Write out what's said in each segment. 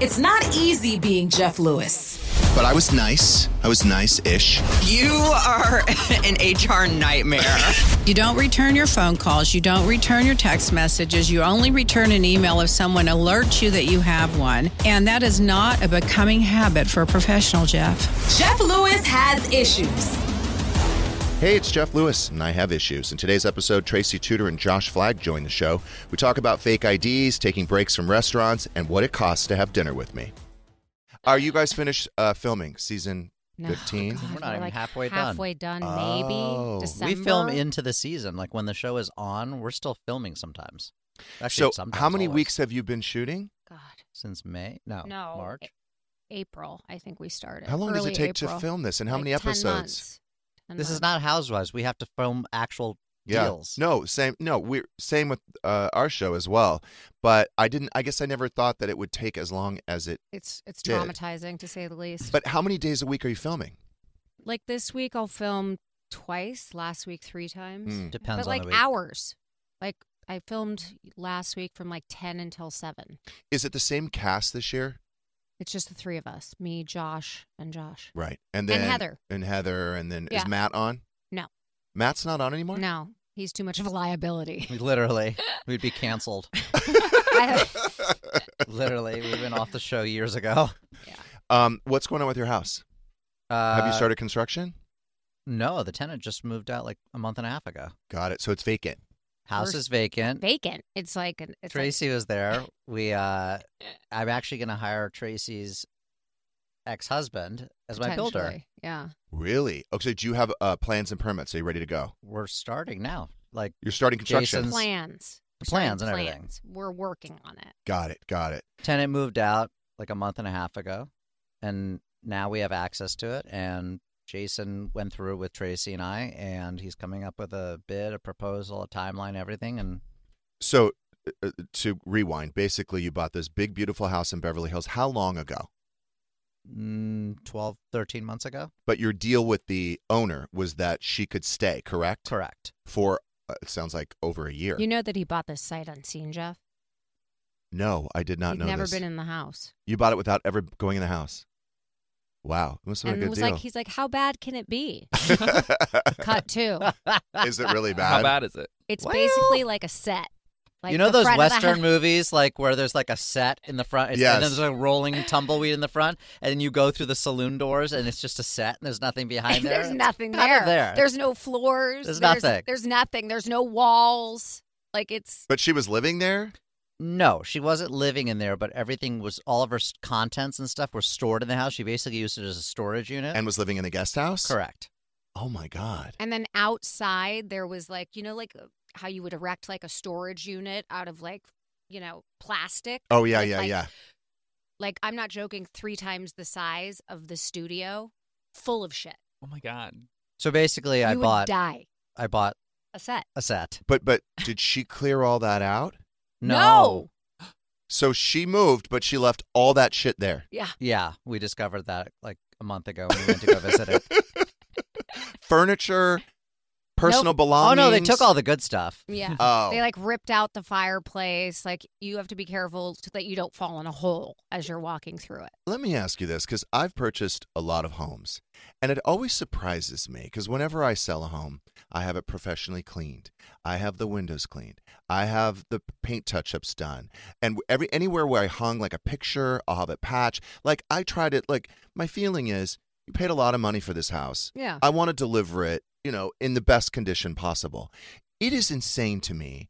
It's not easy being Jeff Lewis. But I was nice. I was nice ish. You are an HR nightmare. You don't return your phone calls. You don't return your text messages. You only return an email if someone alerts you that you have one. And that is not a becoming habit for a professional, Jeff. Jeff Lewis has issues. Hey, it's Jeff Lewis, and I have issues. In today's episode, Tracy Tutor and Josh Flagg join the show. We talk about fake IDs, taking breaks from restaurants, and what it costs to have dinner with me. Are you guys finished uh, filming season No, 15? God, We're not even like halfway done. halfway done. maybe Oh. December. We film into the season. Like when the show is on, we're still filming sometimes. Actually, so, sometimes how many always. weeks have you been shooting? God, since May? No, no, March. A- April. I think we started. How long does it take to film this, and how Like many 10 episodes? Months. 10 This is not Housewives. We have to film actual Yeah. deals. No, same. No, we same with uh, our show as well. But I didn't. I guess I never thought that it would take as long as it. It's it's did. traumatizing to say the least. But how many days a week are you filming? like this week, I'll film twice. Last week, three times. Mm. Depends but on like the week. hours. Like I filmed last week from like ten until seven. Is it the same cast this year? It's just the three of us: me, Josh, and Josh. Right, and then And Heather. and Heather, and then Yeah. is Matt on? No, Matt's not on anymore. no, he's too much of a liability. We literally, we'd be canceled. I- literally, we've been off the show years ago. Um, what's going on with your house? Uh, Have you started construction? No, the tenant just moved out like a month and a half ago. Got it. So it's vacant. House We're is vacant. vacant. It's like an. It's like- Tracy was there. We, uh, I'm actually going to hire Tracy's ex-husband as my builder. Yeah. Really? Okay. Do you have uh, plans and permits? Are you ready to go? We're starting now. Like You're starting construction. Jason's- Plans. The We're plans and everything. We're working on it. Got it. Got it. tenant moved out like a month and a half ago, and now we have access to it. And Jason went through it with Tracy and I, and he's coming up with a bid, a proposal, a timeline, everything. And So uh, to rewind, basically, you bought this big, beautiful house in Beverly Hills. How long ago? mm, 12, 13 months ago, But your deal with the owner was that she could stay, correct? correct. For uh, it sounds like over a year. You know that he bought this site unseen, Jeff. no, I did not You've know never this. been in the house. You bought it without ever going in the house. Wow, it must have been it a was deal. like he's like, how bad can it be? Cut two. Is it really bad? How bad is it? It's Well- basically like a set. Like you know the those front of the Western house- movies, like where there's like a set in the front, it's- and then there's a rolling tumbleweed in the front, and then you go through the saloon doors, and it's just a set, and there's nothing behind there. There's nothing kind there. of there. There's no floors. There's nothing. There's nothing. There's no walls. Like it's But she was living there. No, she wasn't living in there, but everything was all of her contents and stuff were stored in the house. She basically used it as a storage unit. and was living in the guest house. correct. Oh my god. and then outside there was like you know like uh, how you would erect like a storage unit out of like you know plastic. Oh yeah, Like- yeah, like- yeah. Like I'm not joking. Three times the size of the studio, full of shit. Oh my god. So basically, I you would bought die. I bought A set. a set. But but did she clear all that out? No. So she moved, but she left all that shit there. Yeah. Yeah, we discovered that like a month ago when we went to go visit it. Furniture, personal Nope. Oh no, they took all the good stuff. Yeah. Oh. They like ripped out the fireplace. Like you have to be careful so that you don't fall in a hole as you're walking through it. Let me ask you this because I've purchased a lot of homes, and it always surprises me because whenever I sell a home, I have it professionally cleaned. I have the windows cleaned. I have the paint touch-ups done, and every anywhere where I hung like a picture, I'll have it patched. Like I tried it. Like my feeling is, you paid a lot of money for this house. Yeah. I want to deliver it, you know, in the best condition possible. It is insane to me.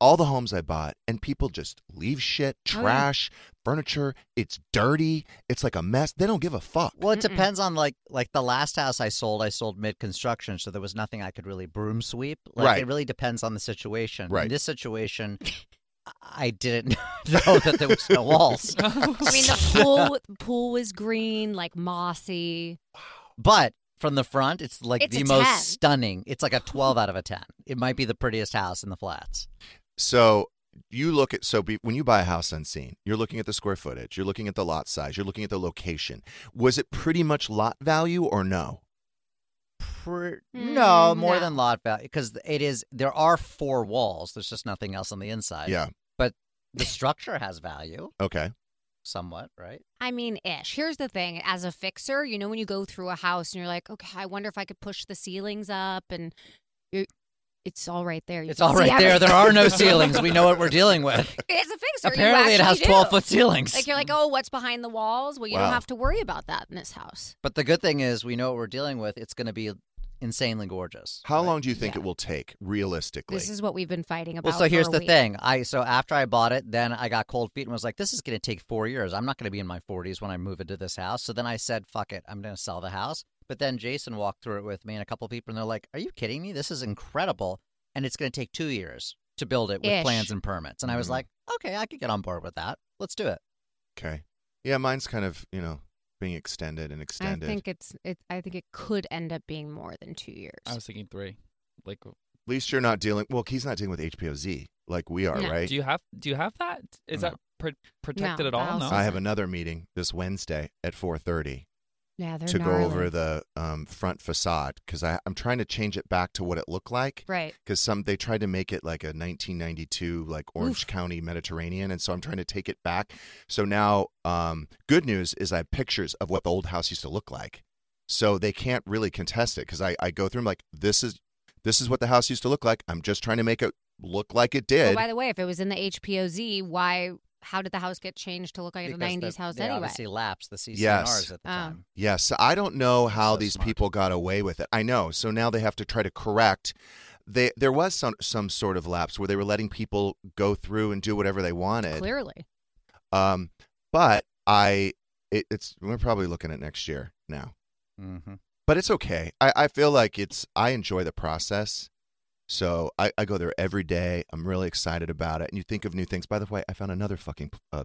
All the homes I bought, and people just leave shit, Oh, yeah. trash, furniture. It's dirty. It's like a mess. They don't give a fuck. Well, it Mm-mm. depends on like like the last house I sold. I sold mid construction, so there was nothing I could really broom sweep. Like Right. it really depends on the situation. Right. In this situation, I didn't know that there was no walls. I mean, the pool pool was green, like mossy. But from the front, it's like It's the most 10. stunning. It's like a 12 out of a 10. It might be the prettiest house in the flats. So you look at so be, when you buy a house unseen, you're looking at the square footage, you're looking at the lot size, you're looking at the location. Was it pretty much lot value or no? Pre- Mm, no, more no. than lot value because it is. There are four walls. There's just nothing else on the inside. Yeah. But the structure has value, Okay. Somewhat, right? I mean, ish. Here's the thing: as a fixer, you know, when you go through a house and you're like, okay, I wonder if I could push the ceilings up, and it's all right there. You It's all right see right there. There are no ceilings. We know what we're dealing with. As a fixer, Apparently, it has do. 12 foot ceilings. Like you're like, oh, what's behind the walls? Well, you Wow. don't have to worry about that in this house. But the good thing is, we know what we're dealing with. It's going to be insanely gorgeous. How right? long do you think Yeah. it will take realistically? This is what we've been fighting about. Well, so for here's a the week. thing. I so after I bought it, then I got cold feet and was like, "This is going to take four years. I'm not going to be in my 40s when I move into this house." So then I said, "Fuck it, I'm going to sell the house." But then Jason walked through it with me and a couple people, and they're like, "Are you kidding me? This is incredible, and it's going to take two years to build it with Ish. plans and permits." And I was Mhm. like, "Okay, I could get on board with that. Let's do it." okay. Yeah, mine's kind of, you know, being extended and extended. I extended. think it's it. I think it could end up being more than two years. I was thinking three. Like, At least you're not dealing well, he's not dealing with HPOZ like we are, No. right? do you have do you have that? Is No. that pr- protected No, at all? that No. also- I have another meeting this Wednesday at 4:30 yeah, to gnarly. go over the um, front facade because I'm trying to change it back to what it looked like. right. because some they tried to make it like a 1992 like Orange Oof. County Mediterranean, and so I'm trying to take it back. So now, um, good news is I have pictures of what the old house used to look like, so they can't really contest it because I, I go through them like this is this is what the house used to look like. I'm just trying to make it look like it Oh, did. by the way, if it was in the HPOZ, why? How did the house get changed to look like a '90s the- house they anyway? obviously lapsed the CC&Rs Yes. at the Oh. time. Yes, I don't know how So these smart. people got away with it. I know. So now they have to try to correct. They there was some some sort of lapse where they were letting people go through and do whatever they wanted. Clearly, Um, but I, it, it's we're probably looking at next year now. Mm-hmm. But it's okay. I, I feel like it's I enjoy the process. So I, I go there every day. I'm really excited about it. And you think of new things. By the way, I found another fucking uh,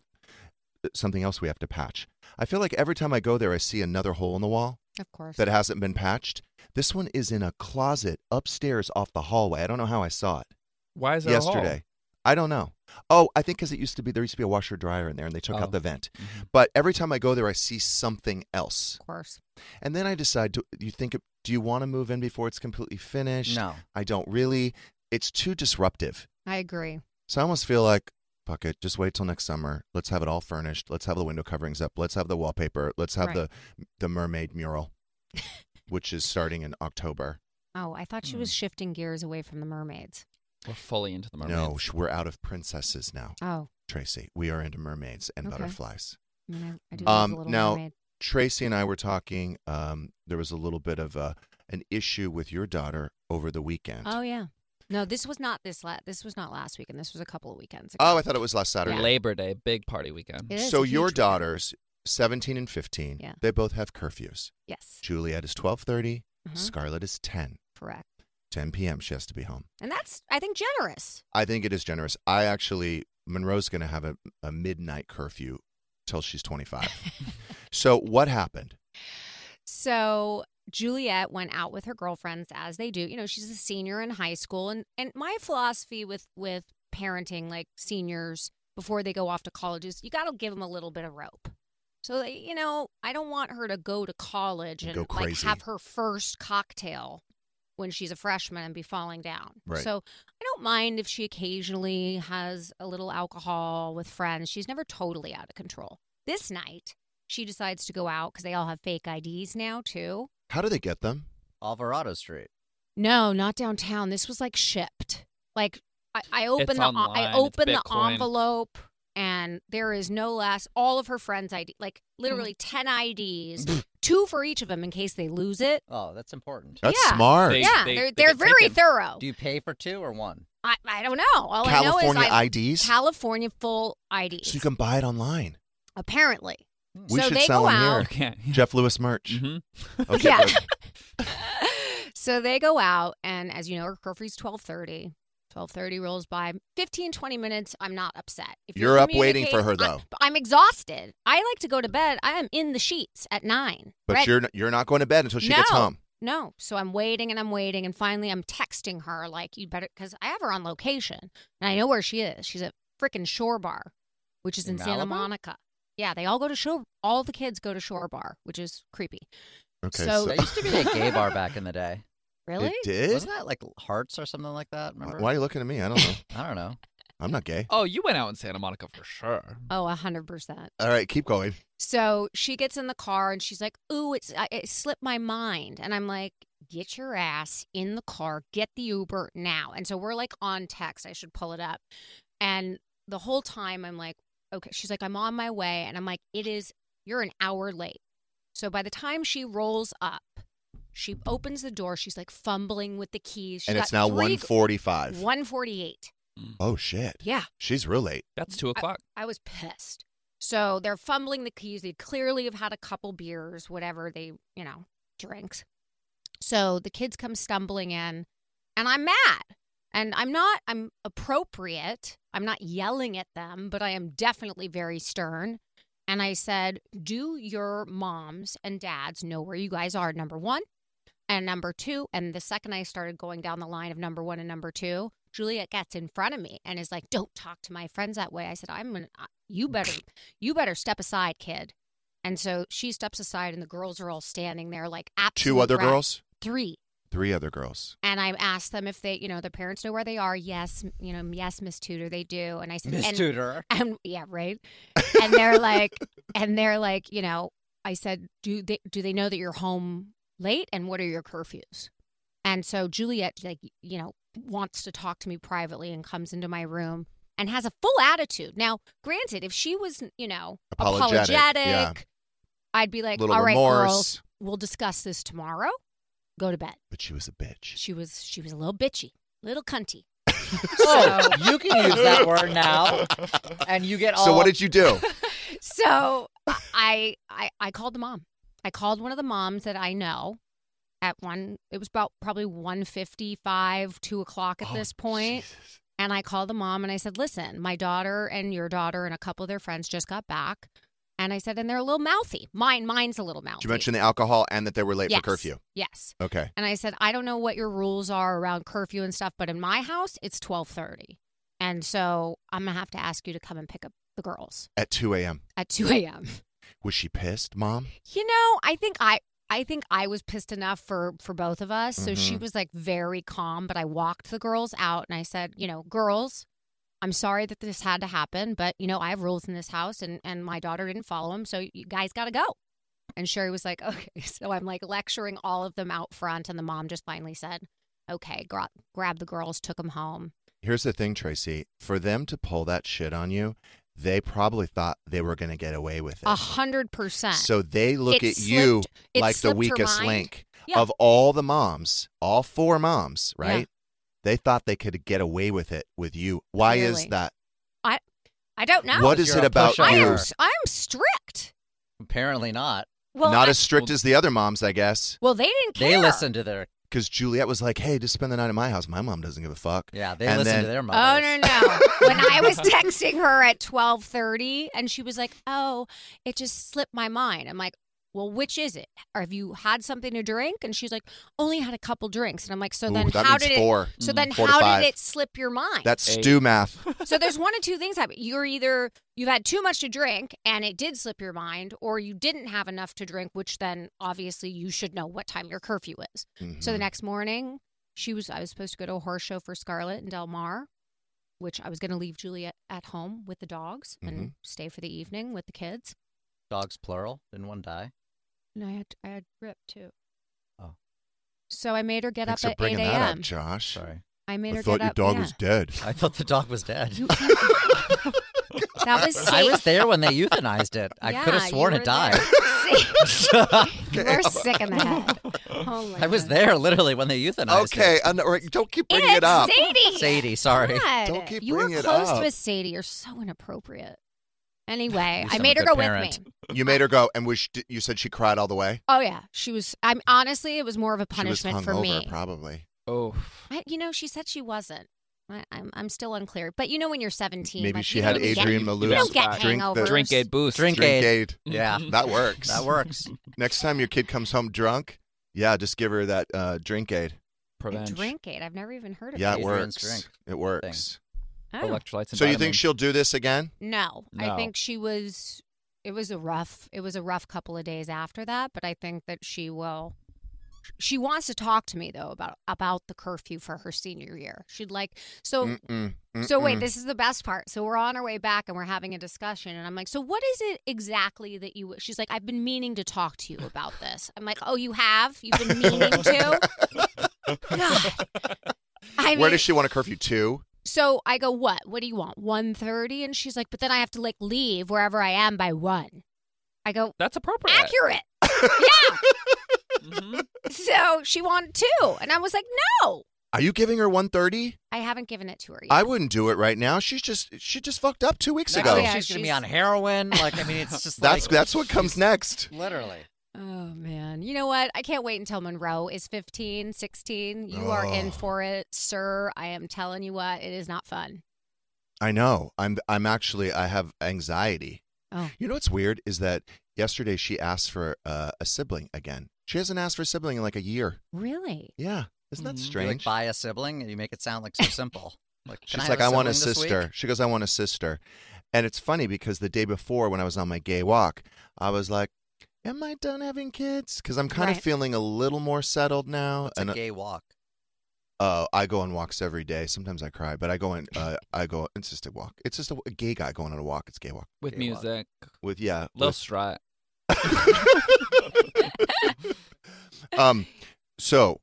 something else we have to patch. I feel like every time I go there, I see another hole in the wall of course. that hasn't been patched. This one is in a closet upstairs off the hallway. I don't know how I saw it Why is there a hole? yesterday. I don't know. Oh, I think because it used to be there used to be a washer dryer in there, and they took Oh. out the vent. Mhm. But every time I go there, I see something else, of course. and then I decide: to you think? Do you want to move in before it's completely finished? No. I don't really. It's too disruptive. I agree. So I almost feel like, fuck it, just wait till next summer. Let's have it all furnished. Let's have the window coverings up. Let's have the wallpaper. Let's have Right. the the mermaid mural, which is starting in October. Oh, I thought she Hmm. was shifting gears away from the mermaids. We're fully into the mermaids. No, sh- we're out of princesses now, Oh, Tracy. We are into mermaids and Okay. butterflies. I mean, I, I do Um, love the Little now- Mermaid. Tracy and I were talking. Um, there was a little bit of a, an issue with your daughter over the weekend. Oh yeah. No, this was not this la- This was not last weekend. This was a couple of weekends ago. Oh, I thought it was last Saturday. Labor Day, big party weekend. So your huge weekend. daughters, 17 and 15, Yeah. they both have curfews. Yes, Juliet is 12:30, Uh-huh. Scarlett is 10. correct. 10 p.m. she has to be home. And that's, I think, generous. I think it is generous. I actually Monroe's going to have a, a midnight curfew till she's 25. so what happened? So Juliet went out with her girlfriends as they do. You know, she's a senior in high school, and and my philosophy with with parenting like seniors before they go off to college is you got to give them a little bit of rope. So you know, I don't want her to go to college and Go like have her first cocktail when she's a freshman and be falling down. Right. So I don't mind if she occasionally has a little alcohol with friends. She's never totally out of control. This night, she decides to go out because they all have fake IDs now, too. How do they get them? Alvarado Street. No, not downtown. This was like shipped. Like I, I It's open the online, I open the envelope and there is no less all of her friends ID like literally Mm. 10 IDs, two for each of them in case they lose it. Oh, that's important. That's Yeah. smart. They- yeah, they- they're they they're very thorough. Do you pay for two or one? I, I don't know. All I know California is I, IDs? California full IDs. So you can buy it online. apparently. We so should they sell go them out. You can't. Jeff Lewis merch. hmm Okay. Yeah. so they go out and as you know, her curfew's 12:30. 12:30 rolls by. 15 20 minutes, I'm not upset. If You're up waiting for her, though. I'm, I'm exhausted. I like to go to bed. I am in the sheets at 9. But ready. you're you're not going to bed until she no, gets home. No. So I'm waiting and I'm waiting and finally I'm texting her like you better cuz I have her on location and I know where she is. She's at freaking Shore Bar, which is in, In Santa Monica. Yeah, they all go to Shore all the kids go to Shore Bar, which is creepy. Okay. So- That used to be a gay bar back in the day. Really? It did. Wasn't that like Hearts or something like that? Remember? Why are you looking at me? I don't know. I don't know. I'm not gay. Oh, you went out in Santa Monica for sure. Oh, a 100%. All right, keep going. So she gets in the car and she's like, "Ooh, it's I- it slipped my mind." And I'm like, "Get your ass in the car, get the Uber now." And so we're like on text. I should pull it up. And the whole time I'm like, "Okay." She's like, "I'm on my way." And I'm like, "It is you're an hour late." So by the time she rolls up, she opens the door. She's like fumbling with the keys. She's and it's now three- 145. 148. Mm. Oh shit. Yeah. She's real late. That's two o'clock. I was pissed. So they're fumbling the keys. They clearly have had a couple beers, whatever they, you know, drinks. So the kids come stumbling in, and I'm mad. And I'm not, I'm appropriate. I'm not yelling at them, but I am definitely very stern. And I said, Do your moms and dads know where you guys are? Number one. And number two, and the second I started going down the line of number one and number two, Juliet gets in front of me and is like, "Don't talk to my friends that way." I said, "I'm gonna, uh, you better, you better step aside, kid." And so she steps aside, and the girls are all standing there like absolute Two other rat- girls? three. Three other girls. And I asked them if they, you know, their parents know where they are. Yes, you know, yes, Miss Tutor, they do. And I said, Miss and, Tutor. and yeah, right. And they're like, and they're like, you know, I said, do they do they know that you're home late, and what are your curfews? And so Juliet, like, you know, wants to talk to me privately and comes into my room and has a full attitude. Now, granted, if she was, you know, Apologetic, yeah. I'd be like, Little all right, remorse. girls, we'll discuss this tomorrow. Go to bed. But she was a bitch. She was she was a little bitchy, little cunty. so you can use that word now, and you get all. So what did you do? so I, I I called the mom. I called one of the moms that I know at one. It was about probably one fifty five, two o'clock at Oh, this point. And I called the mom and I said, "Listen, my daughter and your daughter and a couple of their friends just got back." And I said, "And they're a little mouthy. Mine, mine's a little mouthy." Did you mentioned the alcohol and that they were late yes. for curfew? Yes. Okay. And I said, I don't know what your rules are around curfew and stuff, but in my house, it's twelve thirty, and so I'm gonna have to ask you to come and pick up the girls At 2 a.m. at two a.m. Was she pissed, mom? You know, I think I I think I was pissed enough for for both of us. So she Mhm. was like very calm, but I walked the girls out and I said, you know, girls, I'm sorry that this had to happen, but you know, I have rules in this house and and my daughter didn't follow them, so you guys got to go. And Sherry was like, "Okay." So I'm like lecturing all of them out front and the mom just finally said, "Okay, gra- grab the girls, took them home." Here's the thing, Tracy. For them to pull that shit on you, they probably thought they were going to get away with it. A hundred percent. So they look It at you slipped- it like the weakest link Yeah. of all the moms, all four moms, Yeah. right? They thought they could get away with it with you. Why is that? I I don't know. What is it a about pushover. I you? am I'm strict. Apparently not. Well, Not I- as strict as the other moms, I guess. well. They didn't care. They listened to their. Because Juliet was like, "Hey, just spend the night at my house." My mom doesn't give a fuck. Yeah, they And listen then- to their mom. Oh no no! when I was texting her at twelve thirty, and she was like, "Oh, it just slipped my mind." I'm like, well, which is it? Or have you had something to drink? And she's like, only had a couple drinks. And I'm like, so Ooh, then that how did four. it? So then Four how did it slip your mind? That's stew math. so there's one of two things happen. You're either you've had too much to drink and it did slip your mind, or you didn't have enough to drink, which then obviously you should know what time your curfew is. So the Mhm. next morning, she was I was supposed to go to a horse show for Scarlett and Del Mar, which I was going to leave Juliet at home with the dogs and Mhm. stay for the evening with the kids. Dogs plural. Didn't one die? And I had I had Rip too. Oh. So I made her get Thanks up for at bringing eight that up, a.m. Josh. Sorry. I made I her thought get your up. dog yeah. was dead. I thought the dog was dead. That was I was there when they euthanized it. I could have Yeah, sworn it were died. there. you were sick in the head. Oh my I was God. there literally when they euthanized it. Okay, it. and, all right, don't keep bringing It's it up. Sadie. Sadie, sorry. God. Don't keep you were bringing it close up. with Sadie. You're so inappropriate. Anyway, I made her go parent. with me. You made her go, and was she, you said she cried all the way. Oh yeah, she was. I'm honestly, it was more of a punishment she was for hungover, me. probably. Oh, I, you know, she said she wasn't. I, I'm I'm still unclear. But you know, when you're 17, Maybe like, she you had don't get- Adrian you Malou. You don't get drink the hangovers. drink aid boost. Drink drink aid. aid. Yeah, That works. that works. Next time your kid comes home drunk, yeah, just give her that uh, drink aid. A Prevent. drink aid. I've never even heard of Yeah, it. it Adrian's works. drink It works. Oh. Electrolytes and So you think vitamins. she'll do this again? No, I No. think she was. It was a rough. It was a rough couple of days after that, but I think that she will. She wants to talk to me though about about the curfew for her senior year. She'd like so. Mm-mm, So wait, mm-mm. this is the best part. So we're on our way back and we're having a discussion, and I'm like, "So what is it exactly that you?" She's like, "I've been meaning to talk to you about this." I'm like, "Oh, you have? You've been meaning to?" God. I Where mean- does she want a curfew to? So I go, "What? What do you want? 1.30? And she's like, "But then I have to like leave wherever I am by one." I go, That's appropriate. "Accurate." yeah. Mhm. So she wanted two, and I was like, "No, Are you giving her 130? I haven't given it to her yet." I wouldn't do it right now. She's just she just fucked up two weeks Next ago. yeah, she's gonna be on heroin. Like I mean, it's just that's like that's what comes next. literally. Oh man. You know what? I can't wait until Monroe is 15, 16. You are in Oh. for it, sir. I am telling you what, it is not fun. I know. I'm I'm actually I have anxiety. Oh. You know what's weird is that yesterday she asked for uh, a sibling again. She hasn't asked for a sibling in like a year. Really? Yeah, isn't that Mhm. You strange? like buy a sibling and you make it sound like so simple. Like She's I like, I want a sister. week?" She goes, I want a sister. And it's funny because the day before, when I was on my gay walk, I was like, Am I done having kids? Because I'm kind Right. of feeling a little more settled now. It's and a gay walk. uh, I go on walks every day. Sometimes I cry, but I go on. Uh, I go. It's just a walk. It's just a, a gay guy going on a walk. It's a gay walk With Gay walk. music. with yeah. Lil with- Strat. um, so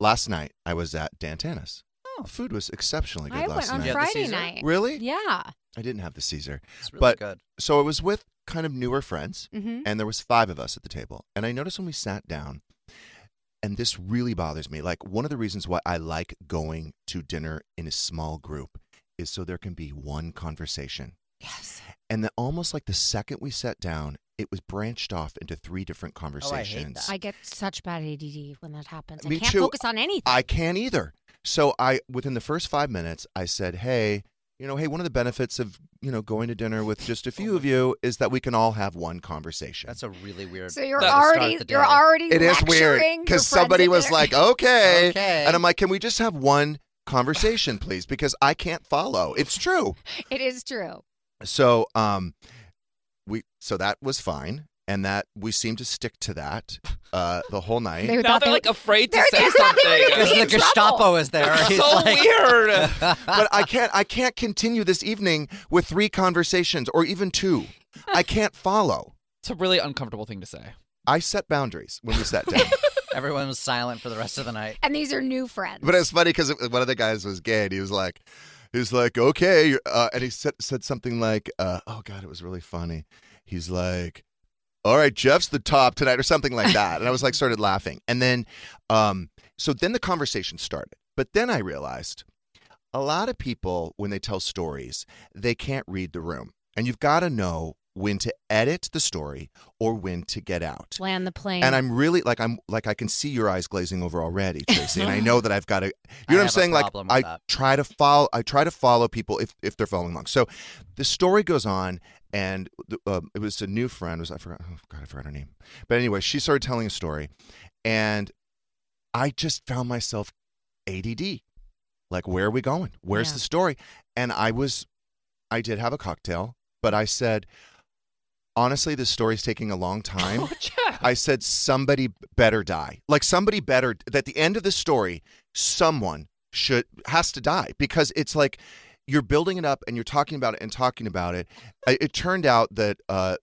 last night I was at Dan Tana's. Oh. Food was exceptionally good I last went on night. Yeah, the Friday Caesar? night. Really? Yeah. I didn't have the Caesar. It's really But- good. So I was with kind of newer friends, Mm-hmm. and there was five of us at the table. And I noticed when we sat down, and this really bothers me. Like one of the reasons why I like going to dinner in a small group is so there can be one conversation. Yes. And then almost like the second we sat down, it was branched off into three different Oh, I conversations. I get such bad ADD when that happens. I Me can't too. focus on anything. I can't either. So I within the first five minutes, I said, "Hey, you know, hey, one of the benefits of you know going to dinner with just a few of you is that we can all have one conversation." That's a really weird. so you're way to start already you're already it is weird lecturing your because friends somebody at was dinner. like, "Okay," Okay. and I'm like, "Can we just have one conversation, please?" Because I can't follow. It's true. it is true. So, um, we so that was fine, and that we seem to stick to that uh the whole night. They Now thought they're they- like afraid to They're- say they thought they were something. gonna Because be the in trouble. Gestapo is there. It's He's so like, weird. but I can't I can't continue this evening with three conversations or even two. I can't follow. It's a really uncomfortable thing to say. I set boundaries when we sat down. Everyone was silent for the rest of the night. And these are new friends. but it's funny because one of the guys was gay and he was like, he was like, okay, uh, and he said said something like, uh, oh god, it was really funny. He's like, all right, Jeff's the top tonight or something like that, and I was like, started laughing, and then, um, so then the conversation started, but then I realized a lot of people when they tell stories, they can't read the room, and you've got to know when to edit the story or when to get out. Land the plane. And I'm really like I'm like I can see your eyes glazing over already, Tracy. and I know that I've got to. You I know what I'm saying? Like I that. try to follow. I try to follow people if if they're following along. So the story goes on, and the, um, it was a new friend. Was I forgot? Oh God, I forgot her name. But anyway, she started telling a story, and I just found myself ADD. Like, where are we going? Where's Yeah. the story? And I was, I did have a cocktail, but I said, honestly, this story's taking a long time. Oh. I said somebody better die. Like somebody better at the end of the story, someone should has to die because it's like you're building it up and you're talking about it and talking about it. I- It turned out that uh,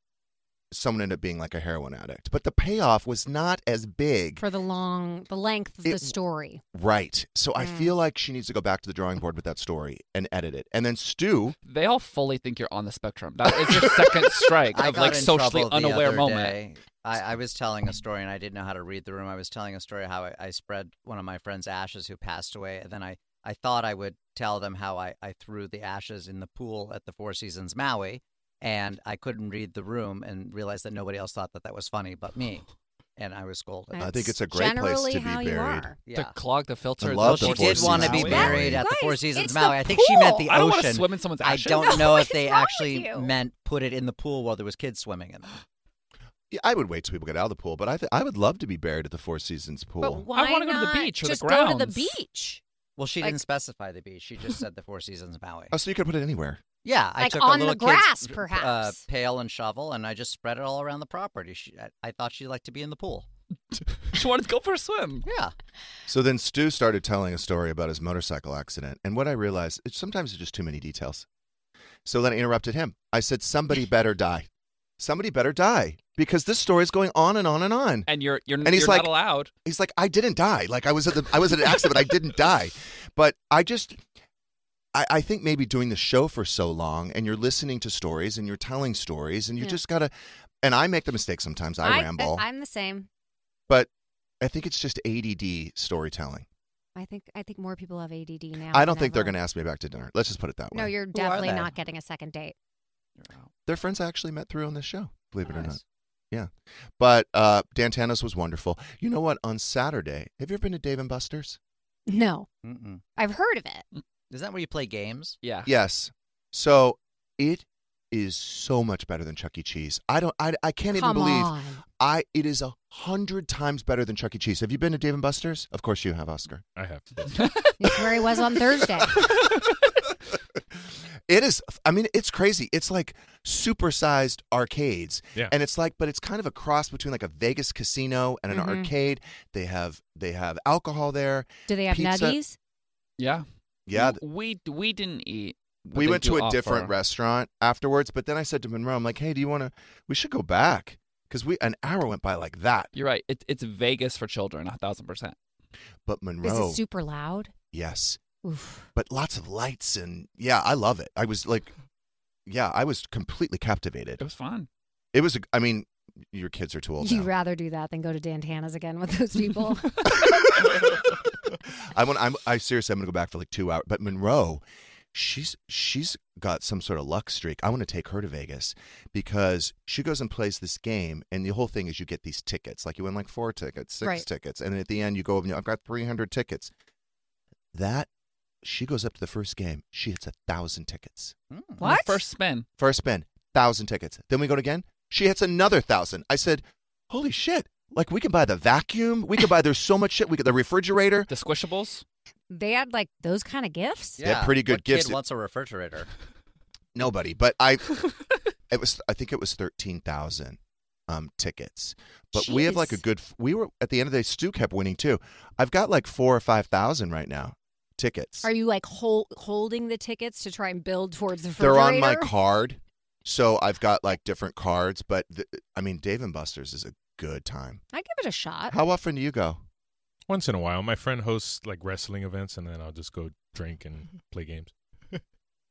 someone ended up being like a heroin addict, but the payoff was not as big. for the long, the length of It- the story. Right. So I Mm. feel like she needs to go back to the drawing board with that story and edit it. And then Stu, They all fully think you're on the spectrum. That is your second strike of like socially unaware moment. day. I, I was telling a story and I didn't know how to read the room. I was telling a story how I, I spread one of my friend's ashes who passed away, and then I, I thought I would tell them how I, I threw the ashes in the pool at the Four Seasons Maui, and I couldn't read the room and realized that nobody else thought that that was funny but me, and I was scolded. I think it's a great place generally to be you buried. are. yeah. To clog the filter. I love the She Four did want to be Seasons buried Maui. at the Guys, Four Seasons it's the Maui. I think she meant the I don't want to ocean. swim in someone's I ashes. don't No, know if they wrong with actually you? meant put it in the pool while there was kids swimming in there. Yeah, I would wait till people get out of the pool, but I th- I would love to be buried at the Four Seasons pool. But why I wanna go to the not beach or the just go to the grounds. beach? Well, she Like- didn't specify the beach. She just said the Four Seasons Maui. oh, so you could put it anywhere. Yeah, I Like took on a the little kid's, grass, uh, perhaps. pail and shovel, and I just spread it all around the property. She, I, I thought she liked to be in the pool. She wanted to go for a swim. Yeah, So then Stu started telling a story about his motorcycle accident, and what I realized is sometimes it's just too many details. So then I interrupted him. I said, "Somebody better die. Somebody better die because this story is going on and on and on." And you're you're, And he's you're like- not allowed. He's like, "I didn't die. Like I was at the I was at an accident, but I didn't die." But I just. I, I think maybe doing the show for so long and you're listening to stories and you're telling stories and you Yeah. just gotta and I make the mistake sometimes I, ramble I'm the same. but I think it's just ADD storytelling. I think I think more people have ADD now. I don't think they're going to ask me back to dinner. Let's just put it that way. No, you're definitely not getting a second date. You're out. They're friends I actually met through on this show, believe it or not. Nice. Yeah. But uh, Dan Tana's was wonderful. You know what? On Saturday, have you ever been to Dave and Buster's? No, Mm-mm. I've heard of it. is that where you play games? Yeah. Yes. So it is so much better than Chuck E. Cheese. I don't. I, I can't Come even believe. on. I. It is a hundred times better than Chuck E. Cheese. Have you been to Dave and Buster's? Of course you have, Oscar. I have. It's where he was on Thursday. It is. I mean, it's crazy. It's like supersized arcades, Yeah. and it's like, but it's kind of a cross between like a Vegas casino and an Mhm. arcade. They have they have alcohol there. Do they have Pizza- nuggies? Yeah. Yeah, We we didn't eat. we went to a different restaurant afterwards. But then I said to Monroe, I'm like, hey, do you want to? We should go back because we an hour went by like that. You're right. It, it's Vegas for children, a thousand percent. But Is Monroe, it super loud? yes, Oof. but lots of lights and yeah, I love it. I was like, yeah, I was completely captivated. It was fun. It was. a- I mean, your kids are too old You'd now. rather do that than go to Dan Tana's again with those people. I want. I'm. I seriously. I'm gonna go back for like two hours. But Monroe, she's she's got some sort of luck streak. I want to take her to Vegas because she goes and plays this game, and the whole thing is you get these tickets. Like you win like four tickets, six Right. tickets, and then at the end you go and you, I've got 300 tickets. That she goes up to the first game, she hits a thousand tickets. Mm. What? First spin. First spin, thousand tickets. Then we go again. She hits another thousand. I said, "Holy shit!" Like we can buy the vacuum. We can buy. There's so much shit. We get the refrigerator. The squishables. they had like those kind of gifts. Yeah, pretty good what kid wants a refrigerator? Nobody, but I. it was. I think it was thirteen thousand um, tickets. But we have like a good. We were at the end of the day. Stu kept winning too. I've got like four or five thousand right now tickets. Are you like hol- holding the tickets to try and build towards the They're on my card, so I've got like different cards. But the, I mean, Dave and Buster's is a good time. I give it a shot. How often do you go? Once in a while, my friend hosts like wrestling events, and then I'll just go drink and mm-hmm. play games.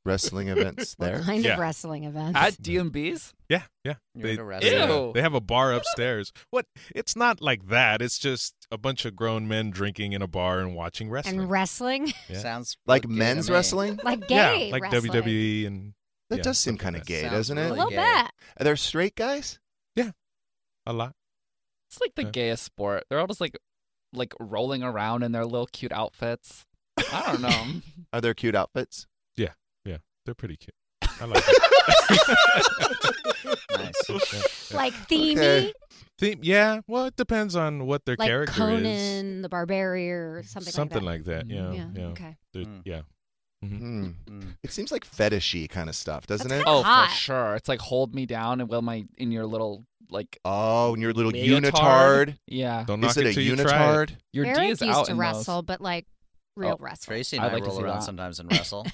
Wrestling events there? What there. kind Yeah. of wrestling events? At DMB's? Yeah, yeah. You're They, at a they, restaurant. Ew. they have a bar upstairs. What? It's not like that. It's just a bunch of grown men drinking in a bar and watching wrestling. and wrestling, Yeah. Sounds Like okay to men's me. wrlang? like gay yeah, like wrestling. WWE and That Yeah, does seem something kind of like gay, Sounds doesn't it? A really little gay. bit. Are there straight guys? Yeah. A lot. It's like the Yeah. gayest sport. They're all just like like rolling around in their little cute outfits. I don't know. Are there cute outfits? Yeah, they're pretty cute. I like it. Nice. Yeah, yeah. Like themey, Okay. Theme, yeah. Well, it depends on what their like character Conan is. the Barbarian or something, Something like like that. Yeah, that. yeah. Okay. They're- Mm. Yeah. Mhm. Hmm. Mm. It seems like fetishy kind of stuff, doesn't That's it? oh, hot. for sure. It's like hold me down and will my in your little like Oh, and your little Leotard. unitard. yeah. Don't Is knock it it a till you try it. unitard? Your D is used out to wrestle, those. but like real Oh, wrestle. Tracy and I'd I like to roll see around that. sometimes and wrestle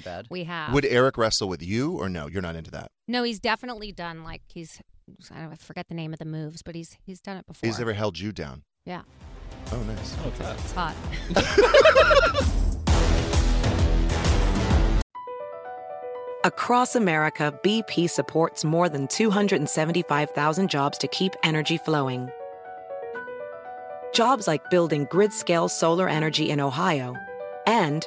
in bed. We have. Would Eric wrestle with you or no? You're not into that. no, he's definitely done like he's. I don't I forget the name of the moves, but he's he's done it before. He's ever held you down. Yeah, Oh, nice. What's that? it's hot. Across America, BP supports more than 275,000 jobs to keep energy flowing. Jobs like building grid scale solar energy in Ohio and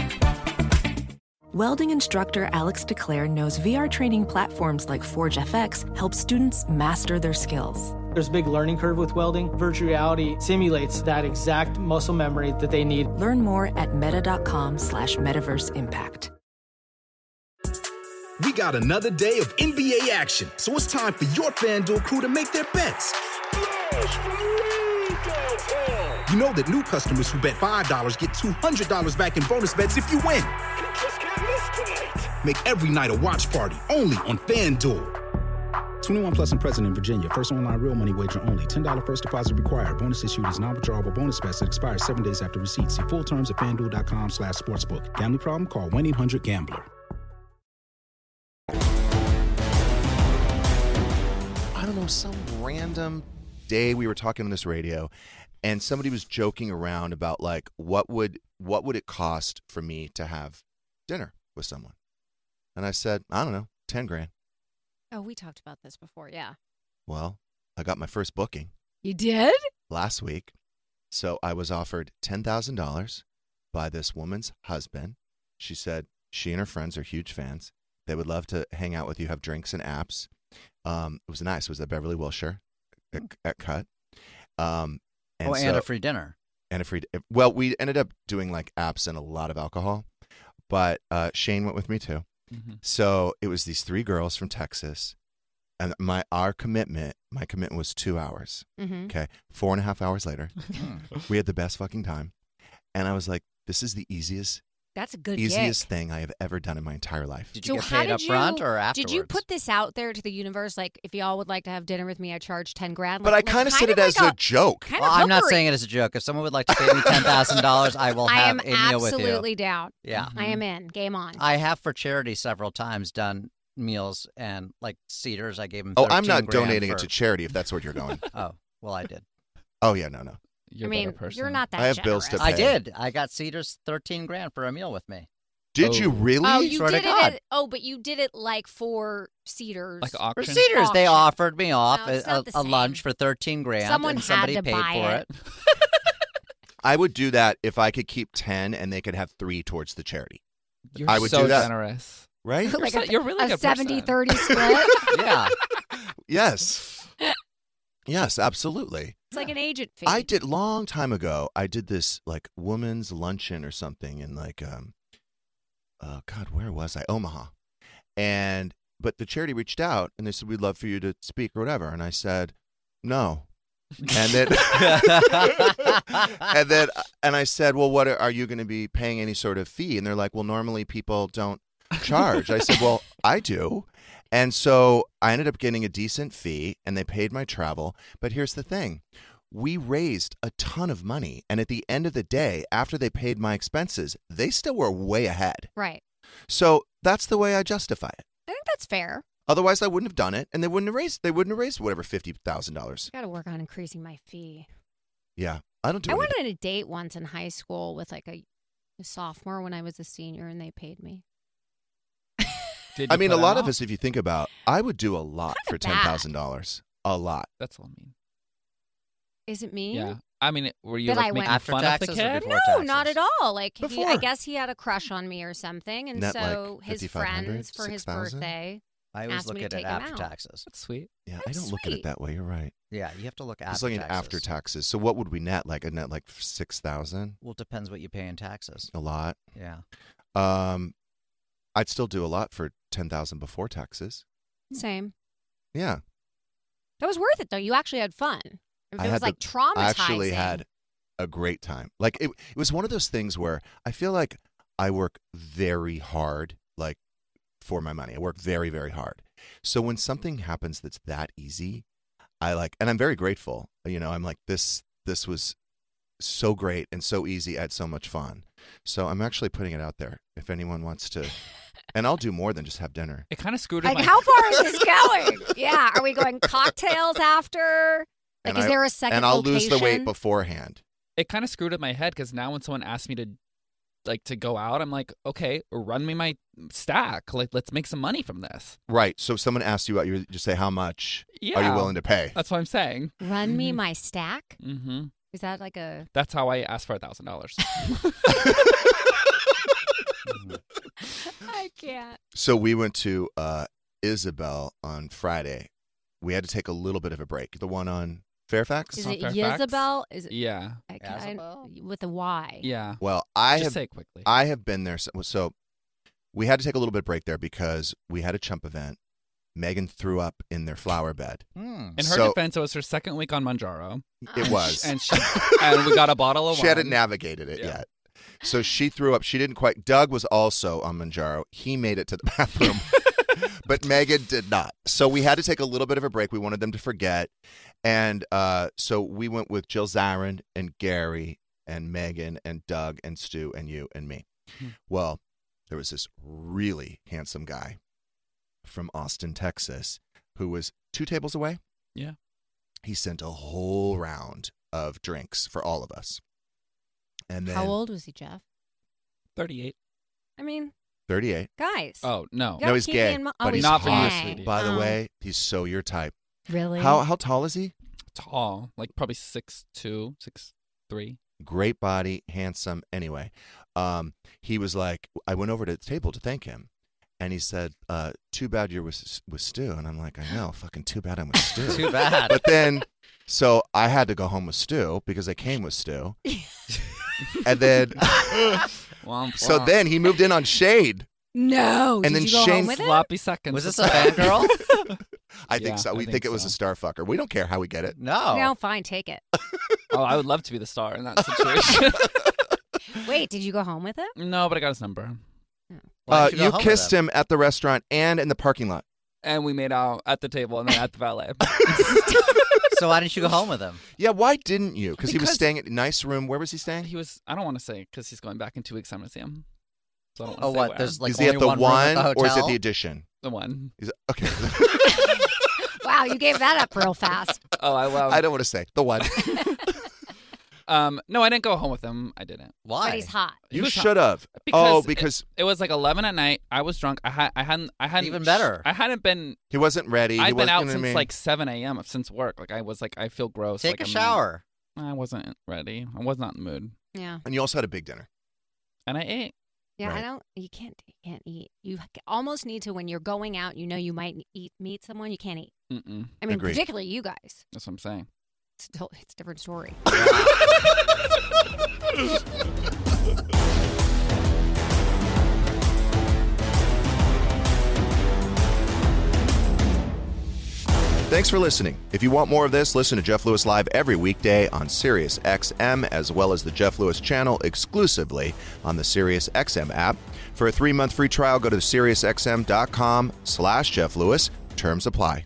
Welding instructor Alex DeClaire knows VR training platforms like Forge FX help students master their skills. There's a big learning curve with welding. Virtual reality simulates that exact muscle memory that they need. Learn more at meta.com slash metaverse impact. We got another day of NBA action, so it's time for your FanDuel crew to make their bets. You know that new customers who bet $5 get $200 back in bonus bets if you win. Make every night a watch party only on FanDuel. 21 plus and present in Virginia. First online real money wager only. $10 first deposit required. Bonus issued is non-withdrawable bonus bets that expires seven days after receipt. See full terms at fanduel.com slash sportsbook. Gambling problem? Call 1-800-GAMBLER. I don't know, some random day we were talking on this radio and somebody was joking around about like what would what would it cost for me to have dinner with someone? And I said, I don't know, 10 grand. Oh, we talked about this before. Yeah. Well, I got my first booking You did? last week. So I was offered $10,000 by this woman's husband. She said she and her friends are huge fans. They would love to hang out with you, have drinks and apps. Um, it was nice. It was at Beverly Wilshire at, at Cut. Um, oh, and a free dinner. and a free. Well, we ended up doing like apps and a lot of alcohol, but uh, Shane went with me too. Mhm. So it was these three girls from Texas, and my our commitment, my commitment was two hours. Mm-hmm. Okay, four and a half hours later, we had the best fucking time, and I was like, "This is the easiest, That's a good easiest gig. thing I have ever done in my entire life." Did So you get paid did up front or afterwards? Did you put this out there to the universe? Like, if y'all would like to have dinner with me, I charge ten grand. But I Like- like kind of said it like as a, joke. kind Well, I'm not saying it as a joke. If someone would like to pay me ten thousand dollars, I will I have am a meal with you. absolutely down. Yeah. I am in. Game on. I have for charity several times done meals and like Cedars. I gave them. Oh, I'm not grand donating for- it to charity if that's where you're going. Oh, well, I did. oh yeah, no, no. You're I a better mean, person. you're not that. I have bills to generous. I did. I got Cedars thirteen grand for a meal with me. Did Oh. you really? Oh, you Swear did it. At, oh, but you did it like for Cedars. like For auction. Cedars, they offered me off No, a, a, lunch for thirteen grand, Someone and had somebody to paid buy for it. it. I would do that if I could keep 10 and they could have three towards the charity. You're I would so do that. generous. Right? You're, Like so- a- you're really a good 70 person. 30 split. yeah. Yes. Yes, absolutely. It's like an agent fee. I did long time ago. I did this like woman's luncheon or something in like um, uh, God, where was I? Omaha, and but the charity reached out and they said we'd love for you to speak or whatever, and I said no, and then and then and I said, well, what are, are you going to be paying any sort of fee? And they're like, well, normally people don't charge. I said, well, I do. And so I ended up getting a decent fee and they paid my travel. But here's the thing we raised a ton of money. And at the end of the day, after they paid my expenses, they still were way ahead. right. So that's the way I justify it. I think that's fair. Otherwise, I wouldn't have done it, and they wouldn't have raised. They wouldn't have raised whatever fifty thousand dollars. Got to work on increasing my fee. Yeah, I don't do I it. went on a date once in high school with like a, a sophomore when I was a senior, and they paid me. Did I mean, a put lot of us, if you think about, I would do a lot for ten bad. thousand dollars. A lot. That's all I mean. Is it me? Yeah. I mean, were you That like I went- making After fun of taxes the kid? No, taxes? not at all. Like he, I guess he had a crush on me or something, and Net, like, so his friends for his birthday. I always asked look me at it after taxes. That's sweet. Yeah, I don't look at it that way. You're right. Yeah, you have to look I after was looking taxes. at after taxes. So what would we net? Like a net like six thousand. Well, depends what you pay in taxes. A lot. Yeah. Um, I'd still do a lot for ten thousand before taxes. Same. Yeah, That was worth it though. You actually had fun. If I it was had like the- traumatizing. I actually had a great time. Like it, it was one of those things where I feel like I work very hard, like for my money. I work very, very hard. So when something happens that's that easy, I like, and I'm very grateful. You know, I'm like this. This was so great and so easy. I had so much fun. So I'm actually putting it out there. If anyone wants to, and I'll do more than just have dinner. It kind of screwed Like, my how far is this going? yeah. Are we going cocktails after? Like, And is I- there a second And I'll lose the weight beforehand. it kind of screwed up my head because now when someone asks me to like to go out, I'm like, okay, run me my stack. Like, let's make some money from this. Right. So if someone asks you out, you just say, "How much yeah, are you willing to pay?" That's what I'm saying. Run me my stack. Mm-hmm. Is that like a? That's how I asked for a thousand dollars. I can't. So we went to uh, Ysabel on Friday. We had to take a little bit of a break. The one on Fairfax. Is on it Fairfax? Ysabel? Is it? Yeah. I, ca- I- Ysabel? with a Y. Yeah. Well, I Just have say it quickly. I have been there. So, so we had to take a little bit of break there because we had a chump event. Megan threw up in their flower bed. Hmm. In her So- defense, it was her second week on Mounjaro. It was. And she and we got a bottle of water. she wine. hadn't navigated it Yeah. yet. So she threw up. She didn't quite. Doug was also on Mounjaro. He made it to the bathroom, but Megan did not. So we had to take a little bit of a break. We wanted them to forget, and uh, so we went with Jill Zarin and Gary and Megan and Doug and Stu and you and me. Hmm. Well, there was this really handsome guy from Austin, Texas, who was two tables away. Yeah. He sent a whole round of drinks for all of us. And then How old was he, Jeff? 38. I mean, 38. guys. Oh, no. You gotta No, he's keep gay. me in mi- but oh, he's Not for you, hot. sweetie. By the Oh. way, he's so your type. Really? How how tall is he? Tall. Like probably six two, six three. Great body, handsome. Anyway, um, he was like, I went over to the table to thank him, and he said, uh, "Too bad you're with with Stu." And I'm like, I know, fucking too bad I'm with Stu. Too bad. But then, so I had to go home with Stu because I came with Stu, and then, Womp so womp. then he moved in on Shane. No. And Did then you go Shane home with him? sloppy seconds. Was this a that. fangirl? I think Yeah, so. We think think, it was so. a star fucker. We don't care how we get it. No. No, fine, take it. Oh, I would love to be the star in that situation. Wait, did you go home with him? no, but I got his number. Why Uh, you, you go home with kissed him? him at the restaurant and in the parking lot. And we made out at the table and then at the valet. So why didn't you go home with him? Yeah, why didn't you? Because he was Because- staying at a nice room. Where was he staying? he was, I don't want to say because he's going back in two weeks. I'm going to see him. So I don't want to Oh, say what? where. There's like is he only at the one, room at the or is it hotel? the Edition? the one. He's okay. Wow, you gave that up real fast. Oh, I love. I don't want to say the one. Um, no, I didn't go home with him. I didn't. Why? But he's hot. You was hot. should have. Because Oh, because It was like 11 at night. I was drunk. I had, I hadn't, I hadn't Even better. I hadn't been. he wasn't ready. he I'd been out you know what I since mean? like 7 a.m. since work. Like I was like, I feel gross. Take like, a I'm not- shower. I wasn't ready. I was not in the mood, Yeah. And you also had a big dinner. and I ate. Yeah, I don't. You can't. You can't eat. You almost need to when you're going out. You know, you might eat meet someone. You can't eat. Mm-mm. I mean, Agreed. particularly you guys. That's what I'm saying. Still, it's a different story. Thanks for listening. If you want more of this, listen to Jeff Lewis Live every weekday on Sirius XM, as well as the Jeff Lewis channel exclusively on the Sirius XM app. For a three-month free trial, go to SiriusXM.com slash Jeff Lewis. Terms apply.